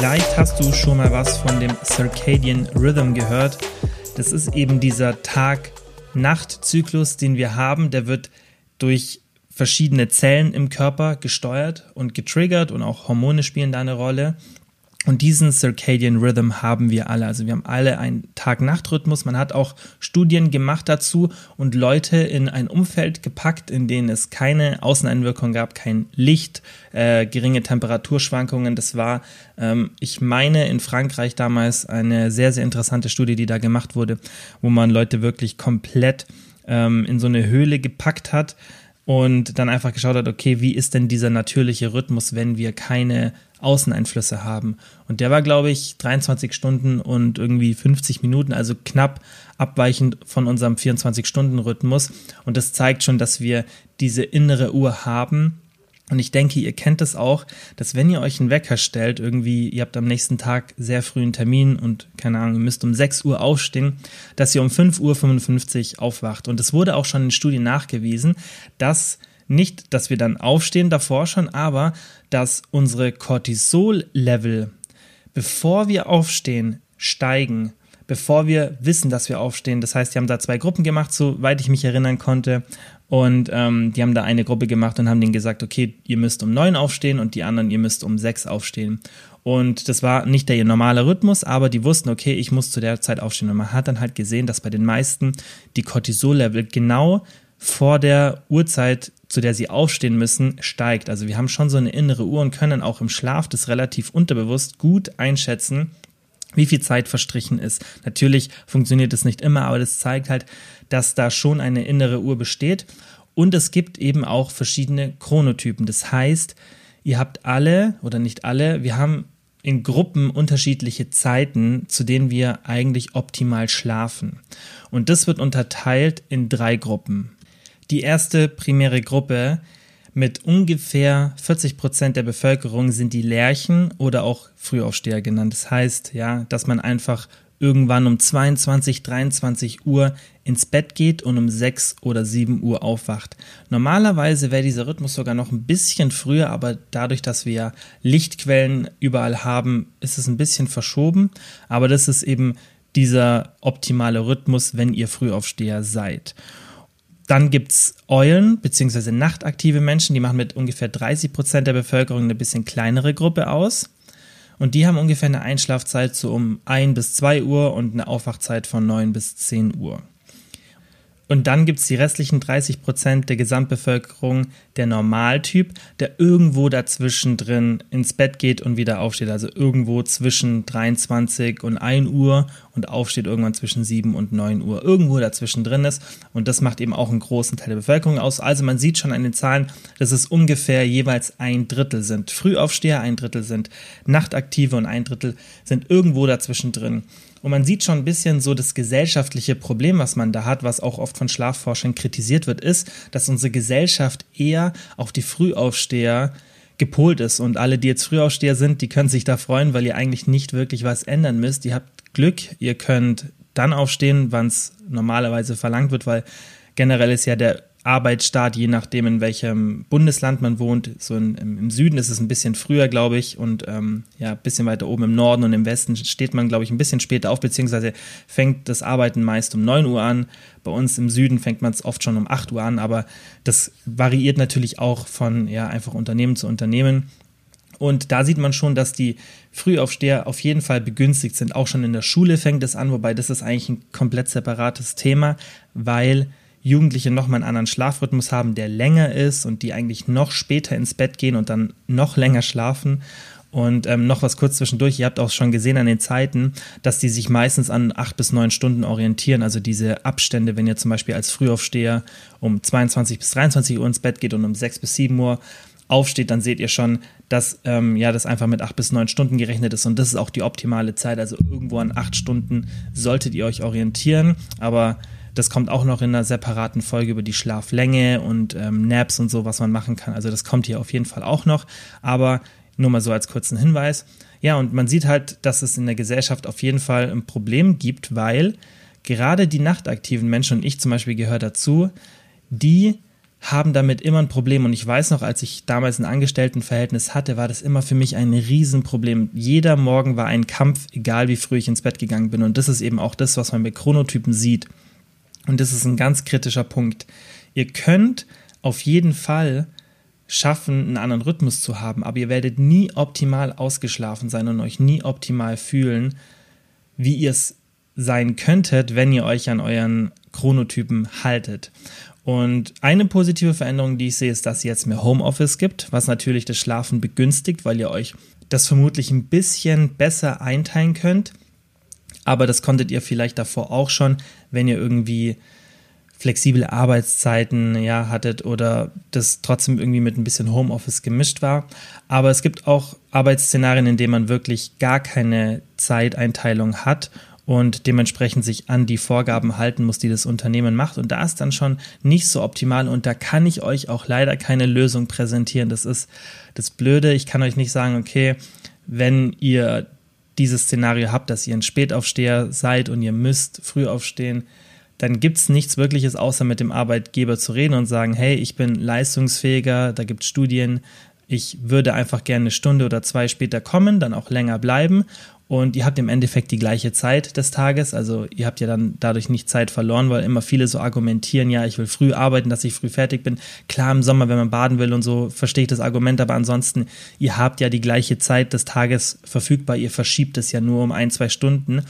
Vielleicht hast du schon mal was von dem Circadian Rhythm gehört. Das ist eben dieser Tag-Nacht-Zyklus, den wir haben. Der wird durch verschiedene Zellen im Körper gesteuert und getriggert und auch Hormone spielen da eine Rolle. Und diesen Circadian Rhythm haben wir alle. Also wir haben alle einen Tag-Nacht-Rhythmus. Man hat auch Studien gemacht dazu und Leute in ein Umfeld gepackt, in denen es keine Außeneinwirkung gab, kein Licht, äh, geringe Temperaturschwankungen. Das war, ähm, ich meine, in Frankreich damals eine sehr, sehr interessante Studie, die da gemacht wurde, wo man Leute wirklich komplett ähm, in so eine Höhle gepackt hat und dann einfach geschaut hat, okay, wie ist denn dieser natürliche Rhythmus, wenn wir keine Außeneinflüsse haben. Und der war, glaube ich, 23 Stunden und irgendwie 50 Minuten, also knapp abweichend von unserem 24-Stunden-Rhythmus. Und das zeigt schon, dass wir diese innere Uhr haben. Und ich denke, ihr kennt es das auch, dass wenn ihr euch einen Wecker stellt, irgendwie, ihr habt am nächsten Tag sehr frühen Termin und keine Ahnung, ihr müsst um 6 Uhr aufstehen, dass ihr um 5.55 Uhr aufwacht. Und es wurde auch schon in Studien nachgewiesen, dass nicht, dass wir dann aufstehen davor schon, aber dass unsere Cortisol-Level, bevor wir aufstehen, steigen, bevor wir wissen, dass wir aufstehen. Das heißt, die haben da zwei Gruppen gemacht, soweit ich mich erinnern konnte. Und ähm, die haben da eine Gruppe gemacht und haben denen gesagt, okay, ihr müsst um neun aufstehen und die anderen, ihr müsst um sechs aufstehen. Und das war nicht der normale Rhythmus, aber die wussten, okay, ich muss zu der Zeit aufstehen. Und man hat dann halt gesehen, dass bei den meisten die Cortisol-Level genau vor der Uhrzeit, zu der sie aufstehen müssen, steigt. Also wir haben schon so eine innere Uhr und können auch im Schlaf das relativ unterbewusst gut einschätzen, wie viel Zeit verstrichen ist. Natürlich funktioniert es nicht immer, aber das zeigt halt, dass da schon eine innere Uhr besteht. Und es gibt eben auch verschiedene Chronotypen. Das heißt, ihr habt alle oder nicht alle, wir haben in Gruppen unterschiedliche Zeiten, zu denen wir eigentlich optimal schlafen. Und das wird unterteilt in drei Gruppen. Die erste primäre Gruppe mit ungefähr 40 Prozent der Bevölkerung sind die Lerchen oder auch Frühaufsteher genannt. Das heißt, ja, dass man einfach irgendwann um 22, 23 Uhr ins Bett geht und um 6 oder 7 Uhr aufwacht. Normalerweise wäre dieser Rhythmus sogar noch ein bisschen früher, aber dadurch, dass wir Lichtquellen überall haben, ist es ein bisschen verschoben. Aber das ist eben dieser optimale Rhythmus, wenn ihr Frühaufsteher seid. Dann gibt es Eulen bzw. nachtaktive Menschen, die machen mit ungefähr 30 Prozent der Bevölkerung eine bisschen kleinere Gruppe aus. Und die haben ungefähr eine Einschlafzeit so um 1 bis 2 Uhr und eine Aufwachzeit von 9 bis 10 Uhr. Und dann gibt es die restlichen 30 Prozent der Gesamtbevölkerung, der Normaltyp, der irgendwo dazwischen drin ins Bett geht und wieder aufsteht. Also irgendwo zwischen 23 und 1 Uhr und aufsteht irgendwann zwischen 7 und 9 Uhr. Irgendwo dazwischen drin ist. Und das macht eben auch einen großen Teil der Bevölkerung aus. Also man sieht schon an den Zahlen, dass es ungefähr jeweils ein Drittel sind. Frühaufsteher, ein Drittel sind Nachtaktive und ein Drittel sind irgendwo dazwischen drin. Und man sieht schon ein bisschen so das gesellschaftliche Problem, was man da hat, was auch oft von Schlafforschern kritisiert wird, ist, dass unsere Gesellschaft eher auf die Frühaufsteher gepolt ist. Und alle, die jetzt Frühaufsteher sind, die können sich da freuen, weil ihr eigentlich nicht wirklich was ändern müsst. Ihr habt Glück, ihr könnt dann aufstehen, wann es normalerweise verlangt wird, weil generell ist ja der Arbeitsstart, je nachdem, in welchem Bundesland man wohnt. So in, im, Süden ist es ein bisschen früher, glaube ich, und ähm, ja, ein bisschen weiter oben im Norden und im Westen steht man, glaube ich, ein bisschen später auf, beziehungsweise fängt das Arbeiten meist um 9 Uhr an. Bei uns im Süden fängt man es oft schon um 8 Uhr an, aber das variiert natürlich auch von ja, einfach Unternehmen zu Unternehmen. Und da sieht man schon, dass die Frühaufsteher auf jeden Fall begünstigt sind. Auch schon in der Schule fängt es an, wobei das ist eigentlich ein komplett separates Thema, weil Jugendliche nochmal einen anderen Schlafrhythmus haben, der länger ist und die eigentlich noch später ins Bett gehen und dann noch länger schlafen. Und ähm, noch was kurz zwischendurch, ihr habt auch schon gesehen an den Zeiten, dass die sich meistens an acht bis neun Stunden orientieren. Also diese Abstände, wenn ihr zum Beispiel als Frühaufsteher um 22 bis 23 Uhr ins Bett geht und um 6 bis 7 Uhr aufsteht, dann seht ihr schon, dass ähm, ja das einfach mit acht bis neun Stunden gerechnet ist und das ist auch die optimale Zeit. Also irgendwo an acht Stunden solltet ihr euch orientieren. Aber das kommt auch noch in einer separaten Folge über die Schlaflänge und ähm, Naps und so, was man machen kann. Also das kommt hier auf jeden Fall auch noch. Aber nur mal so als kurzen Hinweis. Ja, und man sieht halt, dass es in der Gesellschaft auf jeden Fall ein Problem gibt, weil gerade die nachtaktiven Menschen, und ich zum Beispiel gehöre dazu, die haben damit immer ein Problem. Und ich weiß noch, als ich damals ein Angestelltenverhältnis hatte, war das immer für mich ein Riesenproblem. Jeder Morgen war ein Kampf, egal wie früh ich ins Bett gegangen bin. Und das ist eben auch das, was man bei Chronotypen sieht. Und das ist ein ganz kritischer Punkt. Ihr könnt auf jeden Fall schaffen, einen anderen Rhythmus zu haben, aber ihr werdet nie optimal ausgeschlafen sein und euch nie optimal fühlen, wie ihr es sein könntet, wenn ihr euch an euren Chronotypen haltet. Und eine positive Veränderung, die ich sehe, ist, dass es jetzt mehr Homeoffice gibt, was natürlich das Schlafen begünstigt, weil ihr euch das vermutlich ein bisschen besser einteilen könnt. Aber das konntet ihr vielleicht davor auch schon, wenn ihr irgendwie flexible Arbeitszeiten ja, hattet oder das trotzdem irgendwie mit ein bisschen Homeoffice gemischt war. Aber es gibt auch Arbeitsszenarien, in denen man wirklich gar keine Zeiteinteilung hat und dementsprechend sich an die Vorgaben halten muss, die das Unternehmen macht. Und da ist dann schon nicht so optimal und da kann ich euch auch leider keine Lösung präsentieren. Das ist das Blöde. Ich kann euch nicht sagen, okay, wenn ihr dieses Szenario habt, dass ihr ein Spätaufsteher seid und ihr müsst früh aufstehen, dann gibt es nichts Wirkliches, außer mit dem Arbeitgeber zu reden und sagen, hey, ich bin leistungsfähiger, da gibt es Studien, ich würde einfach gerne eine Stunde oder zwei später kommen, dann auch länger bleiben und ihr habt im Endeffekt die gleiche Zeit des Tages. Also ihr habt ja dann dadurch nicht Zeit verloren, weil immer viele so argumentieren, ja, ich will früh arbeiten, dass ich früh fertig bin. Klar, im Sommer, wenn man baden will und so, verstehe ich das Argument, aber ansonsten, ihr habt ja die gleiche Zeit des Tages verfügbar. Ihr verschiebt es ja nur um ein, zwei Stunden.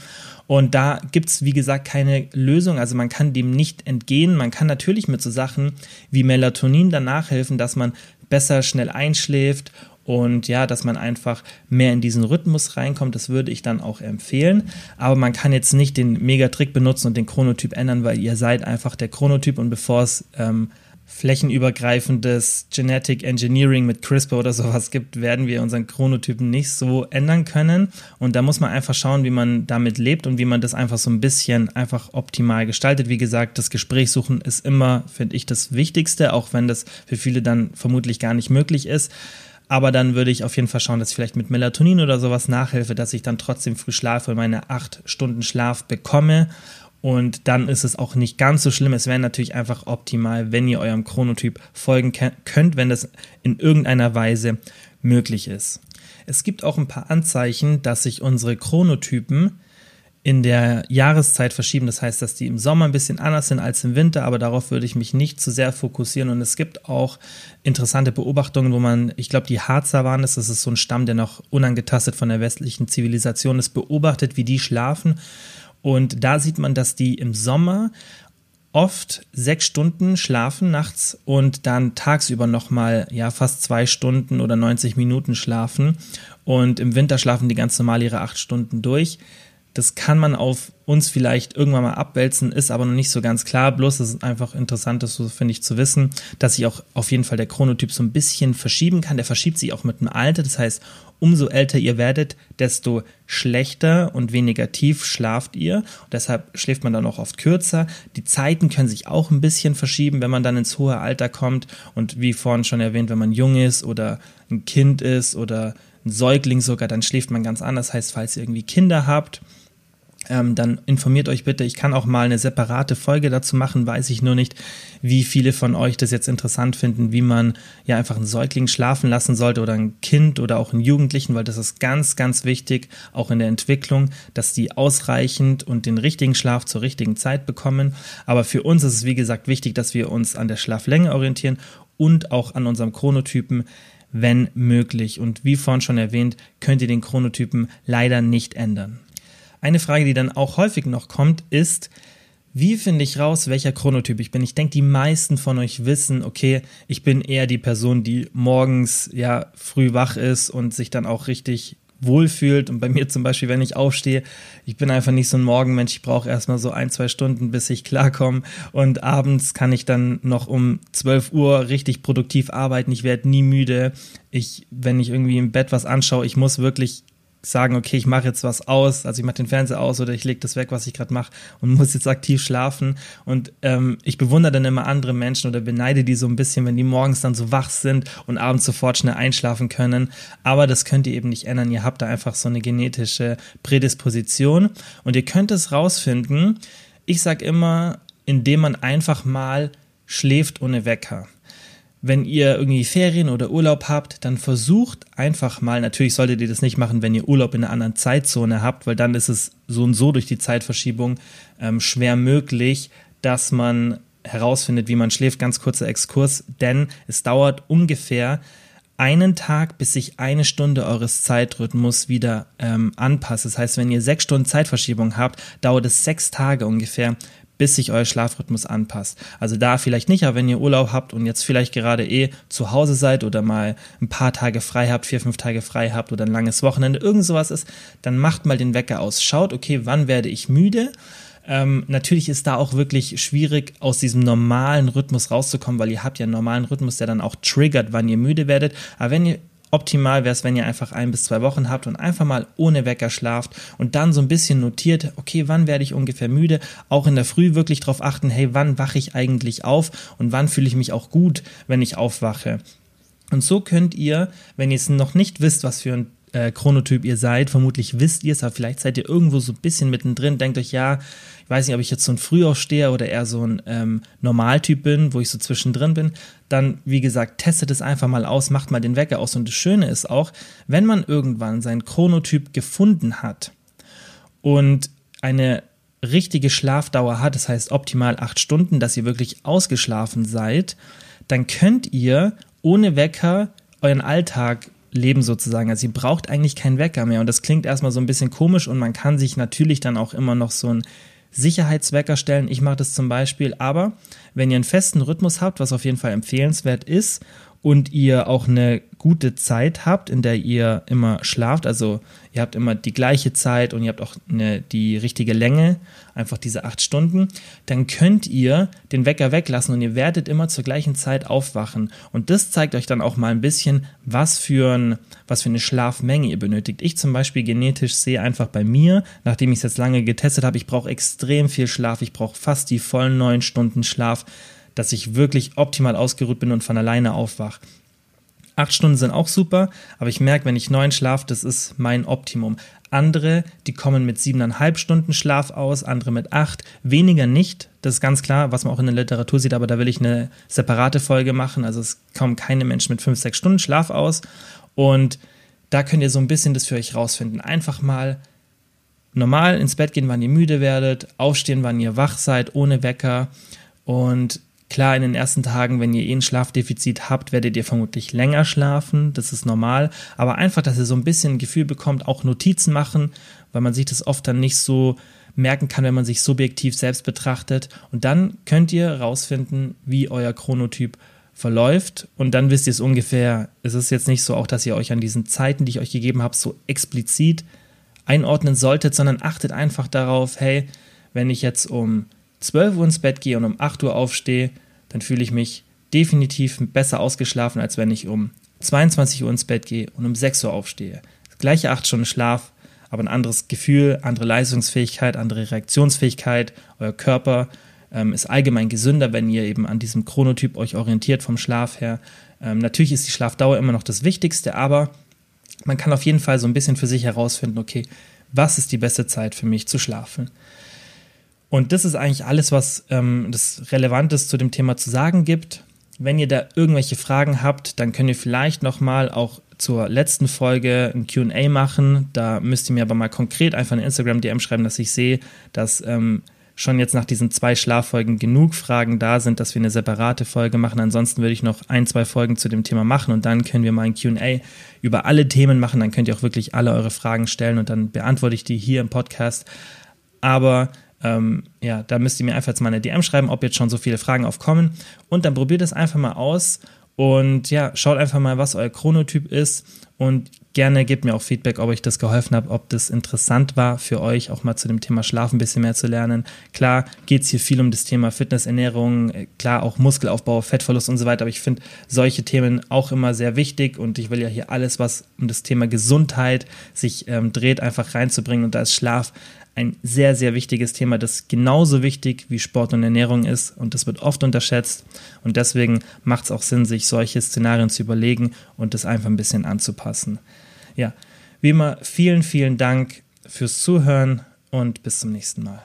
Und da gibt es, wie gesagt, keine Lösung. Also man kann dem nicht entgehen. Man kann natürlich mit so Sachen wie Melatonin danach helfen, dass man besser schnell einschläft und ja, dass man einfach mehr in diesen Rhythmus reinkommt, das würde ich dann auch empfehlen. Aber man kann jetzt nicht den Megatrick benutzen und den Chronotyp ändern, weil ihr seid einfach der Chronotyp und bevor es ähm, flächenübergreifendes Genetic Engineering mit CRISPR oder sowas gibt, werden wir unseren Chronotypen nicht so ändern können. Und da muss man einfach schauen, wie man damit lebt und wie man das einfach so ein bisschen einfach optimal gestaltet. Wie gesagt, das Gespräch suchen ist immer, finde ich, das Wichtigste, auch wenn das für viele dann vermutlich gar nicht möglich ist. Aber dann würde ich auf jeden Fall schauen, dass ich vielleicht mit Melatonin oder sowas nachhelfe, dass ich dann trotzdem früh schlafe und meine acht Stunden Schlaf bekomme. Und dann ist es auch nicht ganz so schlimm. Es wäre natürlich einfach optimal, wenn ihr eurem Chronotyp folgen könnt, wenn das in irgendeiner Weise möglich ist. Es gibt auch ein paar Anzeichen, dass sich unsere Chronotypen in der Jahreszeit verschieben. Das heißt, dass die im Sommer ein bisschen anders sind als im Winter, aber darauf würde ich mich nicht zu sehr fokussieren. Und es gibt auch interessante Beobachtungen, wo man, ich glaube, die Harzer waren es, das ist so ein Stamm, der noch unangetastet von der westlichen Zivilisation ist, beobachtet, wie die schlafen. Und da sieht man, dass die im Sommer oft sechs Stunden schlafen nachts und dann tagsüber nochmal ja fast zwei Stunden oder 90 Minuten schlafen und im Winter schlafen die ganz normal ihre acht Stunden durch. Das kann man auf uns vielleicht irgendwann mal abwälzen, ist aber noch nicht so ganz klar. Bloß es ist einfach interessant, das so finde ich zu wissen, dass sich auch auf jeden Fall der Chronotyp so ein bisschen verschieben kann. Der verschiebt sich auch mit dem Alter. Das heißt, umso älter ihr werdet, desto schlechter und weniger tief schlaft ihr. Und deshalb schläft man dann auch oft kürzer. Die Zeiten können sich auch ein bisschen verschieben, wenn man dann ins hohe Alter kommt. Und wie vorhin schon erwähnt, wenn man jung ist oder ein Kind ist oder ein Säugling sogar, dann schläft man ganz anders. Das heißt, falls ihr irgendwie Kinder habt, ähm, dann informiert euch bitte. Ich kann auch mal eine separate Folge dazu machen, weiß ich nur nicht, wie viele von euch das jetzt interessant finden, wie man ja einfach einen Säugling schlafen lassen sollte oder ein Kind oder auch einen Jugendlichen, weil das ist ganz, ganz wichtig, auch in der Entwicklung, dass die ausreichend und den richtigen Schlaf zur richtigen Zeit bekommen. Aber für uns ist es, wie gesagt, wichtig, dass wir uns an der Schlaflänge orientieren und auch an unserem Chronotypen wenn möglich. Und wie vorhin schon erwähnt, könnt ihr den Chronotypen leider nicht ändern. Eine Frage, die dann auch häufig noch kommt, ist, wie finde ich raus, welcher Chronotyp ich bin? Ich denke, die meisten von euch wissen, okay, ich bin eher die Person, die morgens ja früh wach ist und sich dann auch richtig wohlfühlt. Und bei mir zum Beispiel, wenn ich aufstehe, ich bin einfach nicht so ein Morgenmensch. Ich brauche erstmal so ein, zwei Stunden, bis ich klarkomme. Und abends kann ich dann noch um 12 Uhr richtig produktiv arbeiten. Ich werde nie müde. Ich, wenn ich irgendwie im Bett was anschaue, ich muss wirklich sagen, okay, ich mache jetzt was aus, also ich mache den Fernseher aus oder ich lege das weg, was ich gerade mache und muss jetzt aktiv schlafen. Und ähm, ich bewundere dann immer andere Menschen oder beneide die so ein bisschen, wenn die morgens dann so wach sind und abends sofort schnell einschlafen können. Aber das könnt ihr eben nicht ändern. Ihr habt da einfach so eine genetische Prädisposition und ihr könnt es rausfinden. Ich sage immer, indem man einfach mal schläft ohne Wecker. Wenn ihr irgendwie Ferien oder Urlaub habt, dann versucht einfach mal, natürlich solltet ihr das nicht machen, wenn ihr Urlaub in einer anderen Zeitzone habt, weil dann ist es so und so durch die Zeitverschiebung ähm, schwer möglich, dass man herausfindet, wie man schläft. Ganz kurzer Exkurs, denn es dauert ungefähr einen Tag, bis sich eine Stunde eures Zeitrhythmus wieder ähm, anpasst. Das heißt, wenn ihr sechs Stunden Zeitverschiebung habt, dauert es sechs Tage ungefähr, bis sich euer Schlafrhythmus anpasst. Also da vielleicht nicht, aber wenn ihr Urlaub habt und jetzt vielleicht gerade eh zu Hause seid oder mal ein paar Tage frei habt, vier, fünf Tage frei habt oder ein langes Wochenende, irgend sowas ist, dann macht mal den Wecker aus. Schaut, okay, wann werde ich müde? Ähm, natürlich ist da auch wirklich schwierig, aus diesem normalen Rhythmus rauszukommen, weil ihr habt ja einen normalen Rhythmus, der dann auch triggert, wann ihr müde werdet. Aber wenn ihr Optimal wäre es, wenn ihr einfach ein bis zwei Wochen habt und einfach mal ohne Wecker schlaft und dann so ein bisschen notiert, okay, wann werde ich ungefähr müde? Auch in der Früh wirklich darauf achten, hey, wann wache ich eigentlich auf und wann fühle ich mich auch gut, wenn ich aufwache? Und so könnt ihr, wenn ihr es noch nicht wisst, was für ein äh, Chronotyp ihr seid. Vermutlich wisst ihr es, aber vielleicht seid ihr irgendwo so ein bisschen mittendrin. Denkt euch, ja, ich weiß nicht, ob ich jetzt so ein Frühaufsteher oder eher so ein ähm, Normaltyp bin, wo ich so zwischendrin bin. Dann, wie gesagt, testet es einfach mal aus, macht mal den Wecker aus. Und das Schöne ist auch, wenn man irgendwann seinen Chronotyp gefunden hat und eine richtige Schlafdauer hat, das heißt optimal acht Stunden, dass ihr wirklich ausgeschlafen seid, dann könnt ihr ohne Wecker euren Alltag leben sozusagen. Also ihr braucht eigentlich keinen Wecker mehr. Und das klingt erstmal so ein bisschen komisch und man kann sich natürlich dann auch immer noch so einen Sicherheitswecker stellen. Ich mache das zum Beispiel, aber wenn ihr einen festen Rhythmus habt, was auf jeden Fall empfehlenswert ist und ihr auch eine gute Zeit habt, in der ihr immer schlaft, also ihr habt immer die gleiche Zeit und ihr habt auch eine, die richtige Länge, einfach diese acht Stunden, dann könnt ihr den Wecker weglassen und ihr werdet immer zur gleichen Zeit aufwachen. Und das zeigt euch dann auch mal ein bisschen, was für, ein, was für eine Schlafmenge ihr benötigt. Ich zum Beispiel genetisch sehe einfach bei mir, nachdem ich es jetzt lange getestet habe, ich brauche extrem viel Schlaf, ich brauche fast die vollen neun Stunden Schlaf dass ich wirklich optimal ausgeruht bin und von alleine aufwach. Acht Stunden sind auch super, aber ich merke, wenn ich neun schlafe, das ist mein Optimum. Andere, die kommen mit siebeneinhalb Stunden Schlaf aus, andere mit acht, weniger nicht. Das ist ganz klar, was man auch in der Literatur sieht, aber da will ich eine separate Folge machen. Also es kommen keine Menschen mit fünf, sechs Stunden Schlaf aus. Und da könnt ihr so ein bisschen das für euch rausfinden. Einfach mal normal ins Bett gehen, wann ihr müde werdet, aufstehen, wann ihr wach seid, ohne Wecker und Klar, in den ersten Tagen, wenn ihr eh ein Schlafdefizit habt, werdet ihr vermutlich länger schlafen. Das ist normal. Aber einfach, dass ihr so ein bisschen ein Gefühl bekommt, auch Notizen machen, weil man sich das oft dann nicht so merken kann, wenn man sich subjektiv selbst betrachtet. Und dann könnt ihr rausfinden, wie euer Chronotyp verläuft. Und dann wisst ihr es ungefähr. Es ist jetzt nicht so auch, dass ihr euch an diesen Zeiten, die ich euch gegeben habe, so explizit einordnen solltet, sondern achtet einfach darauf, hey, wenn ich jetzt um 12 Uhr ins Bett gehe und um 8 Uhr aufstehe, dann fühle ich mich definitiv besser ausgeschlafen, als wenn ich um 22 Uhr ins Bett gehe und um 6 Uhr aufstehe. Das gleiche 8 Stunden Schlaf, aber ein anderes Gefühl, andere Leistungsfähigkeit, andere Reaktionsfähigkeit. Euer Körper ähm, ist allgemein gesünder, wenn ihr eben an diesem Chronotyp euch orientiert vom Schlaf her. Ähm, natürlich ist die Schlafdauer immer noch das Wichtigste, aber man kann auf jeden Fall so ein bisschen für sich herausfinden, okay, was ist die beste Zeit für mich zu schlafen? Und das ist eigentlich alles, was ähm, das Relevantes zu dem Thema zu sagen gibt. Wenn ihr da irgendwelche Fragen habt, dann könnt ihr vielleicht nochmal auch zur letzten Folge ein QA machen. Da müsst ihr mir aber mal konkret einfach eine Instagram-DM schreiben, dass ich sehe, dass ähm, schon jetzt nach diesen zwei Schlaffolgen genug Fragen da sind, dass wir eine separate Folge machen. Ansonsten würde ich noch ein, zwei Folgen zu dem Thema machen und dann können wir mal ein QA über alle Themen machen. Dann könnt ihr auch wirklich alle eure Fragen stellen und dann beantworte ich die hier im Podcast. Aber ähm, ja, da müsst ihr mir einfach jetzt mal eine DM schreiben, ob jetzt schon so viele Fragen aufkommen. Und dann probiert es einfach mal aus. Und ja, schaut einfach mal, was euer Chronotyp ist. Und gerne gebt mir auch Feedback, ob euch das geholfen hat, ob das interessant war für euch, auch mal zu dem Thema Schlaf ein bisschen mehr zu lernen. Klar geht es hier viel um das Thema Fitness, Ernährung, klar auch Muskelaufbau, Fettverlust und so weiter, aber ich finde solche Themen auch immer sehr wichtig. Und ich will ja hier alles, was um das Thema Gesundheit sich ähm, dreht, einfach reinzubringen. Und da ist Schlaf ein sehr, sehr wichtiges Thema, das genauso wichtig wie Sport und Ernährung ist und das wird oft unterschätzt und deswegen macht es auch Sinn, sich solche Szenarien zu überlegen und das einfach ein bisschen anzupassen. Ja, wie immer, vielen, vielen Dank fürs Zuhören und bis zum nächsten Mal.